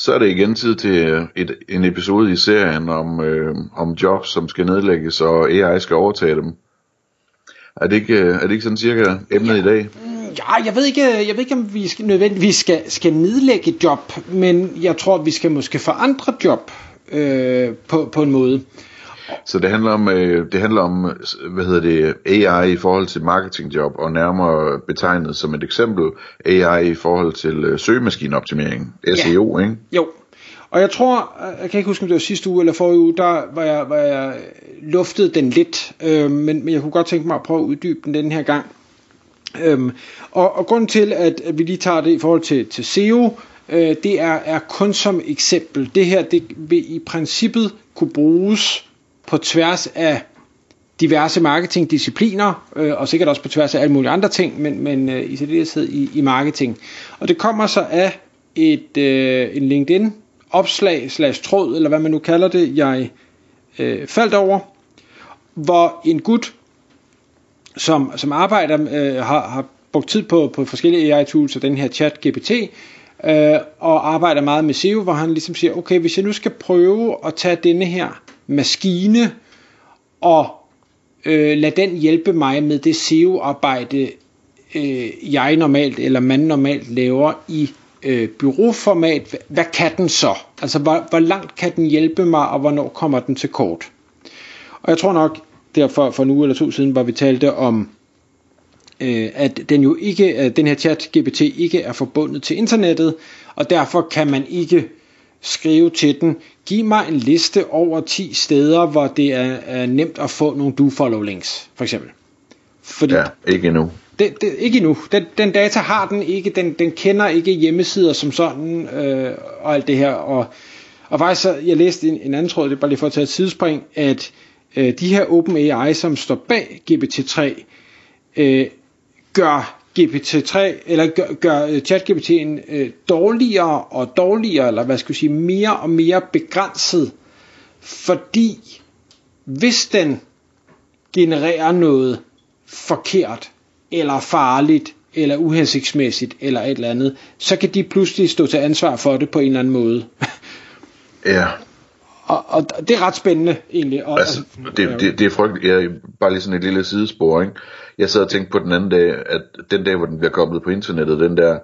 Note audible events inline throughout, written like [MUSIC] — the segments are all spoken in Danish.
Så er det igen tid til øh, et, en episode i serien om, øh, om jobs, som skal nedlægges, og AI skal overtage dem. Er det ikke, øh, er det ikke sådan cirka emnet i dag? Ja, jeg ved ikke, øh, jeg ved ikke om vi skal, nødvendigvis skal, skal nedlægge job, men jeg tror, vi skal måske forandre job øh, på, på en måde. Så det handler om, øh, det handler om hvad hedder det, AI i forhold til marketingjob, og nærmere betegnet som et eksempel AI i forhold til øh, søgemaskineoptimering, SEO, ja. ikke? Jo, og jeg tror, jeg kan ikke huske om det var sidste uge eller forrige uge, der var jeg, var jeg luftede den lidt, øh, men, men jeg kunne godt tænke mig at prøve at uddybe den den her gang. Øhm, og, og grunden til, at, at vi lige tager det i forhold til, til SEO, øh, det er, er kun som eksempel. Det her det vil i princippet kunne bruges på tværs af diverse marketingdiscipliner, øh, og sikkert også på tværs af alle mulige andre ting, men, men øh, i særdeleshed i, i marketing. Og det kommer så af et, øh, en LinkedIn opslag slash tråd, eller hvad man nu kalder det, jeg øh, faldt over, hvor en gut, som, som arbejder, øh, har, har brugt tid på, på forskellige AI-tools, og den her chat GPT, øh, og arbejder meget med SEO, hvor han ligesom siger, okay, hvis jeg nu skal prøve at tage denne her maskine, og øh, lade den hjælpe mig med det SEO-arbejde, øh, jeg normalt, eller man normalt laver i øh, byråformat, hvad kan den så? Altså, hvor, hvor langt kan den hjælpe mig, og hvornår kommer den til kort? Og jeg tror nok, derfor for en uge eller to siden, hvor vi talte om, øh, at den jo ikke, at den her chat GPT ikke er forbundet til internettet, og derfor kan man ikke skrive til den, giv mig en liste over 10 steder, hvor det er, er nemt at få nogle do-follow links, for eksempel. Fordi ja, ikke endnu. Det, det, ikke endnu. Den, den data har den ikke. Den, den kender ikke hjemmesider som sådan øh, og alt det her. Og, og faktisk, så, jeg læste en, en anden tråd, det er bare lige for at tage et sidespring, at øh, de her OpenAI, som står bag GPT-3, øh, gør GPT-3, eller gør, gør øh, ChatGPT'en øh, dårligere og dårligere, eller hvad skal jeg sige, mere og mere begrænset, fordi hvis den genererer noget forkert, eller farligt, eller uhensigtsmæssigt, eller et eller andet, så kan de pludselig stå til ansvar for det på en eller anden måde. ja. Og, og det er ret spændende egentlig. Og, altså, det, det, det er frygteligt. Jeg, bare lige sådan et lille sidespor, ikke? Jeg sad og tænkte på den anden dag, at den dag, hvor den bliver koblet på internettet, den der,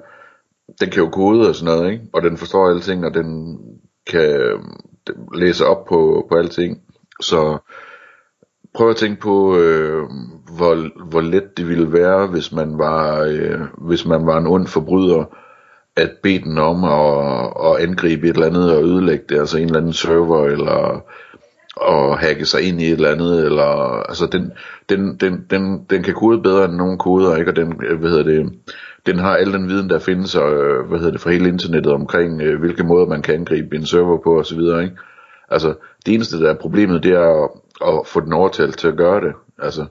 den kan jo kode og sådan noget, ikke? Og den forstår alting, og den kan læse op på, på alting. Så prøv at tænke på, øh, hvor, hvor let det ville være, hvis man var, øh, hvis man var en ond forbryder, at bede den om at, at angribe et eller andet og ødelægge det, altså en eller anden server, eller at hacke sig ind i et eller andet, eller, altså den, den, den, den, den kan kode bedre end nogen koder, ikke, og den, hvad hedder det, den har al den viden, der findes, og, hvad hedder det, fra hele internettet omkring, øh, hvilke måder man kan angribe en server på, og så videre, ikke. Altså, det eneste, der er problemet, det er at, at få den overtalt til at gøre det, altså.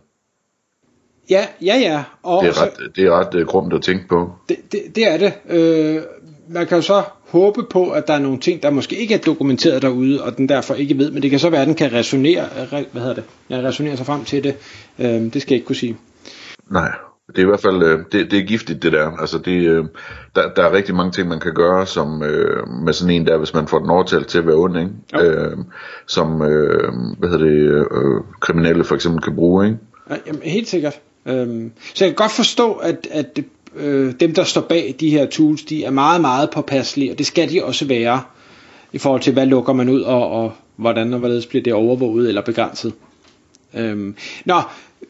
Ja, ja, ja. Og det er ret, så, det er ret uh, grumt at tænke på. Det, det, det er det. Øh, man kan jo så håbe på, at der er nogle ting, der måske ikke er dokumenteret derude, og den derfor ikke ved, men det kan så være, at den kan resonere, re, hvad hedder det, ja, resonere sig frem til det. Øh, det skal jeg ikke kunne sige. Nej, det er i hvert fald, øh, det, det er giftigt det der. Altså det, øh, der, der er rigtig mange ting, man kan gøre, som øh, med sådan en der, hvis man får den overtalt til at være ond, ikke? Øh, som, øh, hvad hedder det, øh, kriminelle for eksempel kan bruge, ikke? Ja, jamen, helt sikkert. Øhm, så jeg kan godt forstå, at, at øh, dem, der står bag de her tools, de er meget, meget påpasselige, og det skal de også være, i forhold til, hvad lukker man ud, og, og hvordan og hvorledes bliver det overvåget eller begrænset. Øhm, nå,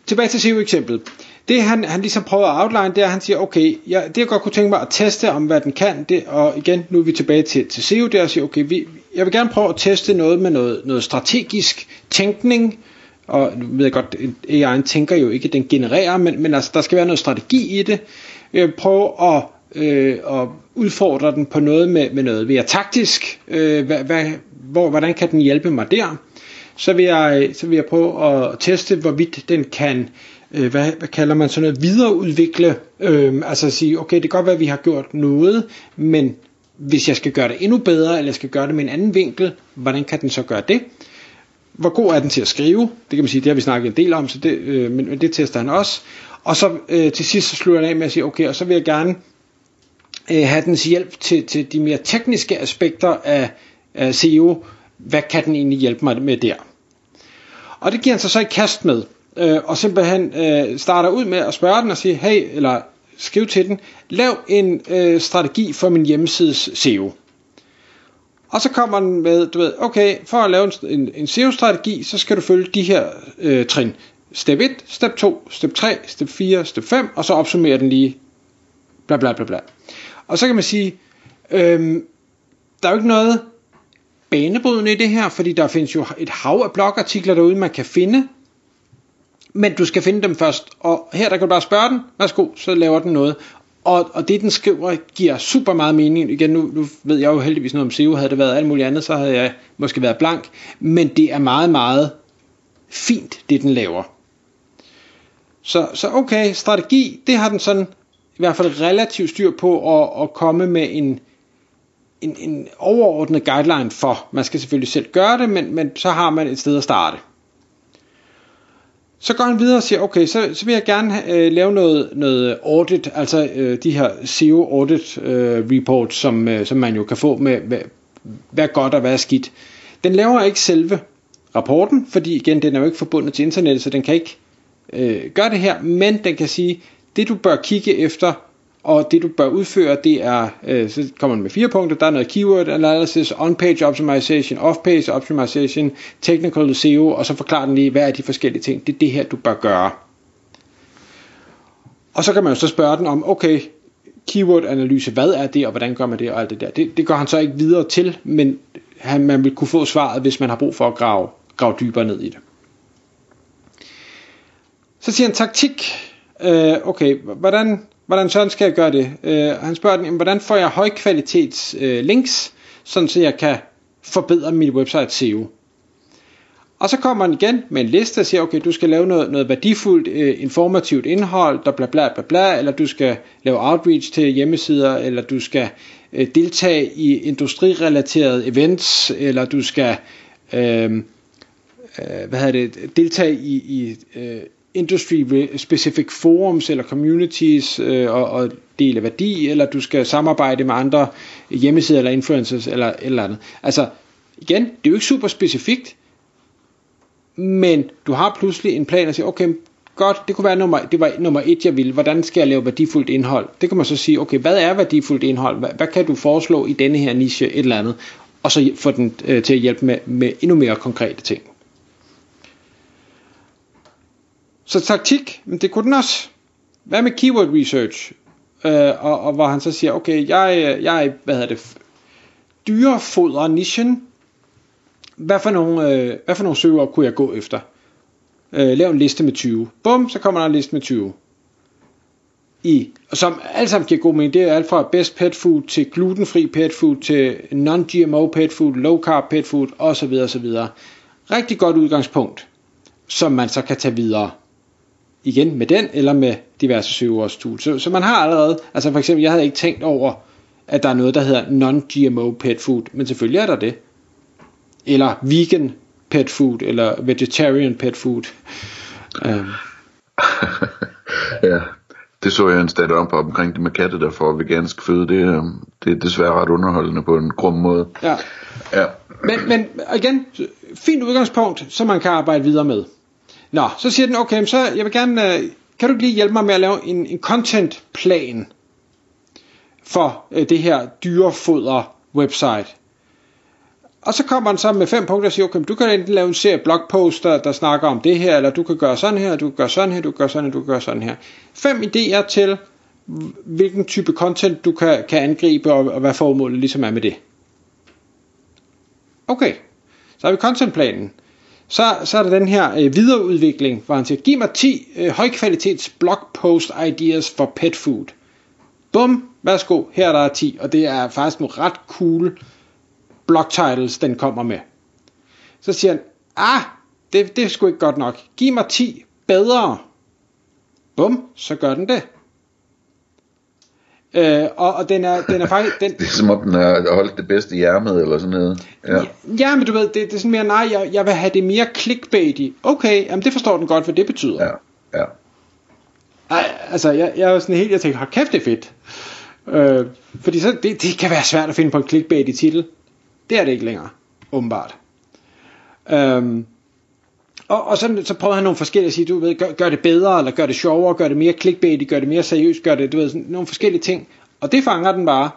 tilbage til CEO-eksemplet. Det han, han ligesom prøver at outline, det er, at han siger, okay, jeg, det jeg godt kunne tænke mig at teste, om hvad den kan, det, og igen, nu er vi tilbage til, til CEO, det er at sige, okay, vi, jeg vil gerne prøve at teste noget med noget, noget strategisk tænkning, og nu ved jeg godt, AI'en tænker jo ikke, den genererer, men, men altså, der skal være noget strategi i det. Jeg prøv at, øh, og udfordre den på noget med, med noget mere taktisk. Øh, hvad, hvad, hvor, hvordan kan den hjælpe mig der? så vil jeg, så vil jeg prøve at teste, hvorvidt den kan, øh, hvad, hvad kalder man sådan noget, videreudvikle, øh, altså at sige, okay, det kan godt være, at vi har gjort noget, men hvis jeg skal gøre det endnu bedre, eller jeg skal gøre det med en anden vinkel, hvordan kan den så gøre det? Hvor god er den til at skrive? Det kan man sige, det har vi snakket en del om, så det, øh, men det tester han også. Og så øh, til sidst så slutter han af med at sige, okay, og så vil jeg gerne øh, have dens hjælp til, til de mere tekniske aspekter af, af SEO. Hvad kan den egentlig hjælpe mig med der? Og det giver han sig så i kast med, øh, og simpelthen øh, starter ud med at spørge den og sige, hey, eller skriv til den, lav en øh, strategi for min hjemmesides SEO. Og så kommer den med, du ved, okay, for at lave en, en en SEO-strategi, så skal du følge de her øh, trin. Step 1, step 2, step 3, step 4, step 5, og så opsummerer den lige bla bla bla bla. Og så kan man sige, øhm, der er jo ikke noget banebrydende i det her, fordi der findes jo et hav af blogartikler derude, man kan finde, men du skal finde dem først, og her der kan du bare spørge den, værsgo, så laver den noget. Og, og det den skriver giver super meget mening. Igen, nu, nu ved jeg jo heldigvis noget om SEO, havde det været alt muligt andet, så havde jeg måske været blank. Men det er meget, meget fint, det den laver. Så, så okay, strategi, det har den sådan i hvert fald relativt styr på at, at komme med en, en, en overordnet guideline for. Man skal selvfølgelig selv gøre det, men, men så har man et sted at starte. Så går han videre og siger, okay, så, så vil jeg gerne øh, lave noget, noget audit, altså øh, de her SEO audit øh, reports, som, øh, som man jo kan få med, hvad, hvad godt og hvad er skidt. Den laver ikke selve rapporten, fordi igen, den er jo ikke forbundet til internet, så den kan ikke øh, gøre det her, men den kan sige, det du bør kigge efter, og det du bør udføre, det er, øh, så kommer man med fire punkter, der er noget keyword analysis, on-page optimization, off-page optimization, technical SEO, og så forklarer den lige, hvad er de forskellige ting, det er det her, du bør gøre. Og så kan man jo så spørge den om, okay, keyword-analyse, hvad er det, og hvordan gør man det, og alt det der. Det, det går han så ikke videre til, men han, man vil kunne få svaret, hvis man har brug for at grave, grave dybere ned i det. Så siger han taktik. Øh, okay, hvordan, hvordan sådan skal jeg gøre det? Øh, han spørger den, hvordan får jeg højkvalitets øh, links, sådan så jeg kan forbedre mit website SEO. Og så kommer han igen med en liste og siger, okay, du skal lave noget, noget værdifuldt, øh, informativt indhold, der bla bla bla bla, eller du skal lave outreach til hjemmesider, eller du skal øh, deltage i industrirelaterede events, eller du skal øh, øh, hvad hedder det, deltage i, i øh, industry specific forums eller communities øh, og, og dele værdi, eller du skal samarbejde med andre hjemmesider eller influencers eller eller andet. Altså igen, det er jo ikke super specifikt, men du har pludselig en plan og siger, okay, godt, det kunne være nummer, det var nummer et, jeg ville. Hvordan skal jeg lave værdifuldt indhold? Det kan man så sige, okay, hvad er værdifuldt indhold? Hvad, hvad kan du foreslå i denne her niche, et eller andet? Og så få den øh, til at hjælpe med, med endnu mere konkrete ting. Så taktik, men det kunne den også. Hvad med keyword research? Øh, og, og hvor han så siger, okay, jeg, jeg hvad hedder det, dyrefoder nichen. Hvad for nogle, øh, hvad for nogle søger kunne jeg gå efter? Øh, lav en liste med 20. Bum, så kommer der en liste med 20. I, og som alt sammen giver god mening, det er alt fra best pet food til glutenfri pet food til non-GMO pet food, low carb pet food osv. osv. Rigtig godt udgangspunkt, som man så kan tage videre igen med den, eller med diverse tools. Så, så man har allerede, altså for eksempel, jeg havde ikke tænkt over, at der er noget, der hedder non-GMO pet food, men selvfølgelig er der det. Eller vegan pet food, eller vegetarian pet food. Um. [LAUGHS] ja, det så jeg en stat om på omkring det med katte, der får vegansk føde. Det, øhm, det er desværre ret underholdende på en grum måde. Ja. ja. Men, men igen, fint udgangspunkt, som man kan arbejde videre med. Nå, så siger den, okay, så jeg vil gerne, øh, kan du lige hjælpe mig med at lave en, en content plan for øh, det her dyrefoder website. Og så kommer han så med fem punkter og siger, okay, du kan enten lave en serie blogposter, der snakker om det her, eller du kan gøre sådan her, du kan gøre sådan her, du kan gøre sådan her, du kan gøre sådan her. Fem idéer til, hvilken type content du kan, kan angribe, og, og hvad formålet ligesom er med det. Okay, så har vi contentplanen så, så er der den her øh, videreudvikling, hvor han siger, giv mig 10 øh, højkvalitets blogpost ideas for pet food. Bum, værsgo, her er der 10, og det er faktisk nogle ret cool blog titles, den kommer med. Så siger han, ah, det, det er sgu ikke godt nok. Giv mig 10 bedre. Bum, så gør den det. Øh, og, og den er, den er faktisk... Den, [LAUGHS] Det er som om den har holdt det bedste i ærmet eller sådan noget. Ja. ja, men du ved, det, det er sådan mere, nej, jeg, jeg vil have det mere clickbaity. Okay, jamen det forstår den godt, hvad det betyder. Ja, ja. Ej, altså, jeg, jeg er sådan helt, jeg tænker, hold kæft, det er fedt. Øh, fordi så, det, det kan være svært at finde på en clickbait i titel. Det er det ikke længere, åbenbart. Øhm, og, og så, så prøver han nogle forskellige at sige, du ved, gør, gør det bedre, eller gør det sjovere, gør det mere clickbait, gør det mere seriøst, gør det, du ved, sådan, nogle forskellige ting. Og det fanger den bare,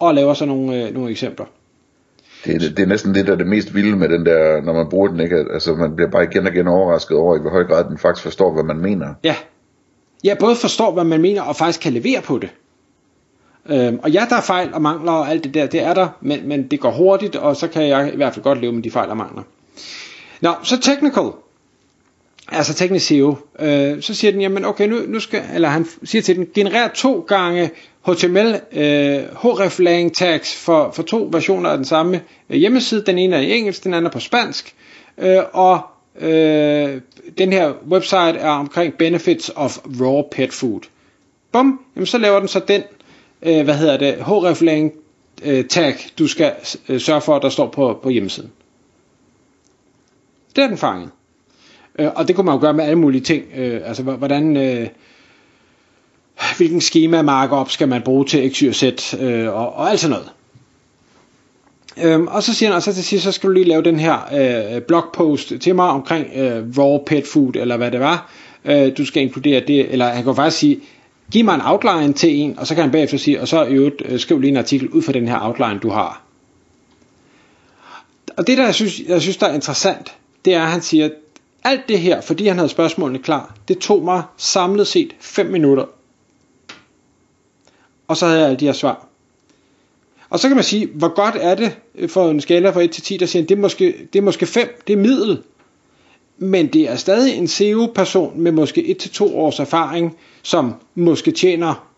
og laver så nogle, øh, nogle eksempler. Det, er- det er næsten det, der er det mest vilde med den der, når man bruger den, ikke? Altså, man bliver bare igen og igen overrasket over, i hvor høj grad den faktisk forstår, hvad man mener. Ja. Jeg både forstår, hvad man mener, og faktisk kan levere på det. Øhm, og ja, der er fejl og mangler og alt det der, det er der, men, men det går hurtigt, og så kan jeg i hvert fald godt leve med de fejl og mangler. Nå, så technical. Altså teknisk SEO. Øh, så siger den, jamen okay, nu, nu skal, eller han siger til den, generer to gange HTML øh, hreflang tags for, for to versioner af den samme øh, hjemmeside. Den ene er i engelsk, den anden er på spansk. Øh, og øh, den her website er omkring benefits of raw pet food. Bum, jamen så laver den så den, øh, hvad hedder det, hreflang øh, tag, du skal øh, sørge for, at der står på, på hjemmesiden. Det er den fanget. Øh, og det kunne man jo gøre med alle mulige ting. Øh, altså hvordan... Øh, hvilken schema markup skal man bruge til X, Y og Z, øh, og, og alt sådan noget. Øhm, og så siger han, og så til sidst, så skal du lige lave den her øh, blogpost til mig omkring øh, raw pet food, eller hvad det var. Øh, du skal inkludere det, eller han kan faktisk sige, giv mig en outline til en, og så kan han bagefter sige, og så i øvrigt øh, skriv lige en artikel ud fra den her outline, du har. Og det der, jeg synes, jeg synes der er interessant, det er, at han siger, alt det her, fordi han havde spørgsmålene klar, det tog mig samlet set 5 minutter. Og så havde jeg alle de her svar. Og så kan man sige, hvor godt er det for en skala fra 1 til 10, der siger, det er måske, det er måske 5, det er middel. Men det er stadig en SEO-person med måske 1 til 2 års erfaring, som måske tjener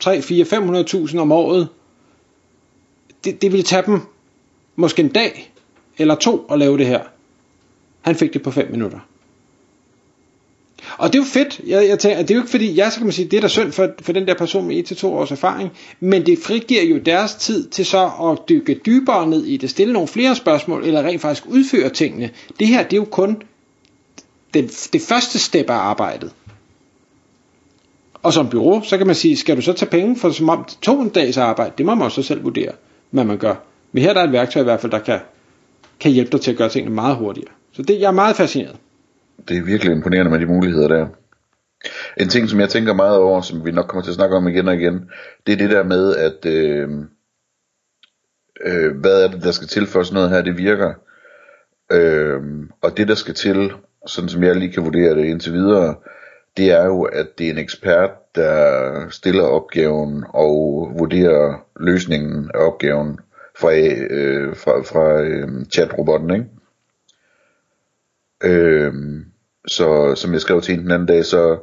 3, 4, 500.000 om året. Det, det vil tage dem måske en dag eller to at lave det her. Han fik det på 5 minutter. Og det er jo fedt. Jeg, jeg tænker, det er jo ikke fordi, jeg så kan man sige, det er da synd for, for den der person med 1-2 års erfaring, men det frigiver jo deres tid til så at dykke dybere ned i det, stille nogle flere spørgsmål, eller rent faktisk udføre tingene. Det her, det er jo kun det, det første step af arbejdet. Og som bureau, så kan man sige, skal du så tage penge for som om to en dags arbejde? Det må man jo så selv vurdere, hvad man gør. Men her der er et værktøj i hvert fald, der kan, kan hjælpe dig til at gøre tingene meget hurtigere. Så det, jeg er meget fascineret. Det er virkelig imponerende med de muligheder der. En ting, som jeg tænker meget over, som vi nok kommer til at snakke om igen og igen, det er det der med, at øh, øh, hvad er det, der skal til for sådan noget her, det virker. Øh, og det, der skal til, sådan som jeg lige kan vurdere det indtil videre, det er jo, at det er en ekspert, der stiller opgaven og vurderer løsningen af opgaven fra, øh, fra, fra øh, chatrobotten, ikke? Øhm, så som jeg skrev til hende den anden dag, så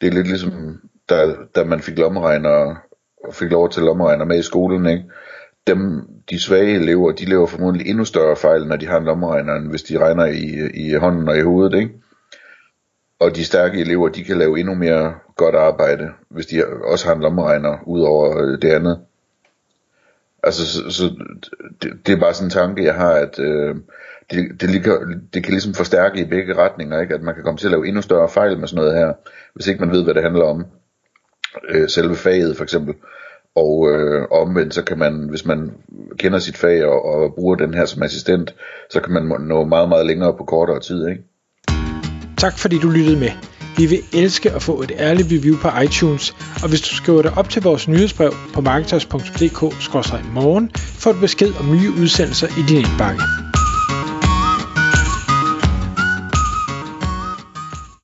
det er lidt ligesom, da, da man fik lommeregner, og fik lov til lommeregner med i skolen, ikke? Dem, de svage elever, de laver formodentlig endnu større fejl, når de har en lommeregner, end hvis de regner i, i hånden og i hovedet, ikke? Og de stærke elever, de kan lave endnu mere godt arbejde, hvis de også har en lommeregner, ud over øh, det andet. Altså, så, så det, det er bare sådan en tanke, jeg har, at øh, det, det, ligger, det kan ligesom forstærke i begge retninger, ikke? at man kan komme til at lave endnu større fejl med sådan noget her, hvis ikke man ved, hvad det handler om. Øh, selve faget for eksempel. Og øh, omvendt, så kan man, hvis man kender sit fag og, og bruger den her som assistent, så kan man nå meget, meget længere på kortere tid. Ikke? Tak fordi du lyttede med. Vi vil elske at få et ærligt review på iTunes, og hvis du skriver dig op til vores nyhedsbrev på marketers.dk-morgen, får du besked om nye udsendelser i din indbakke.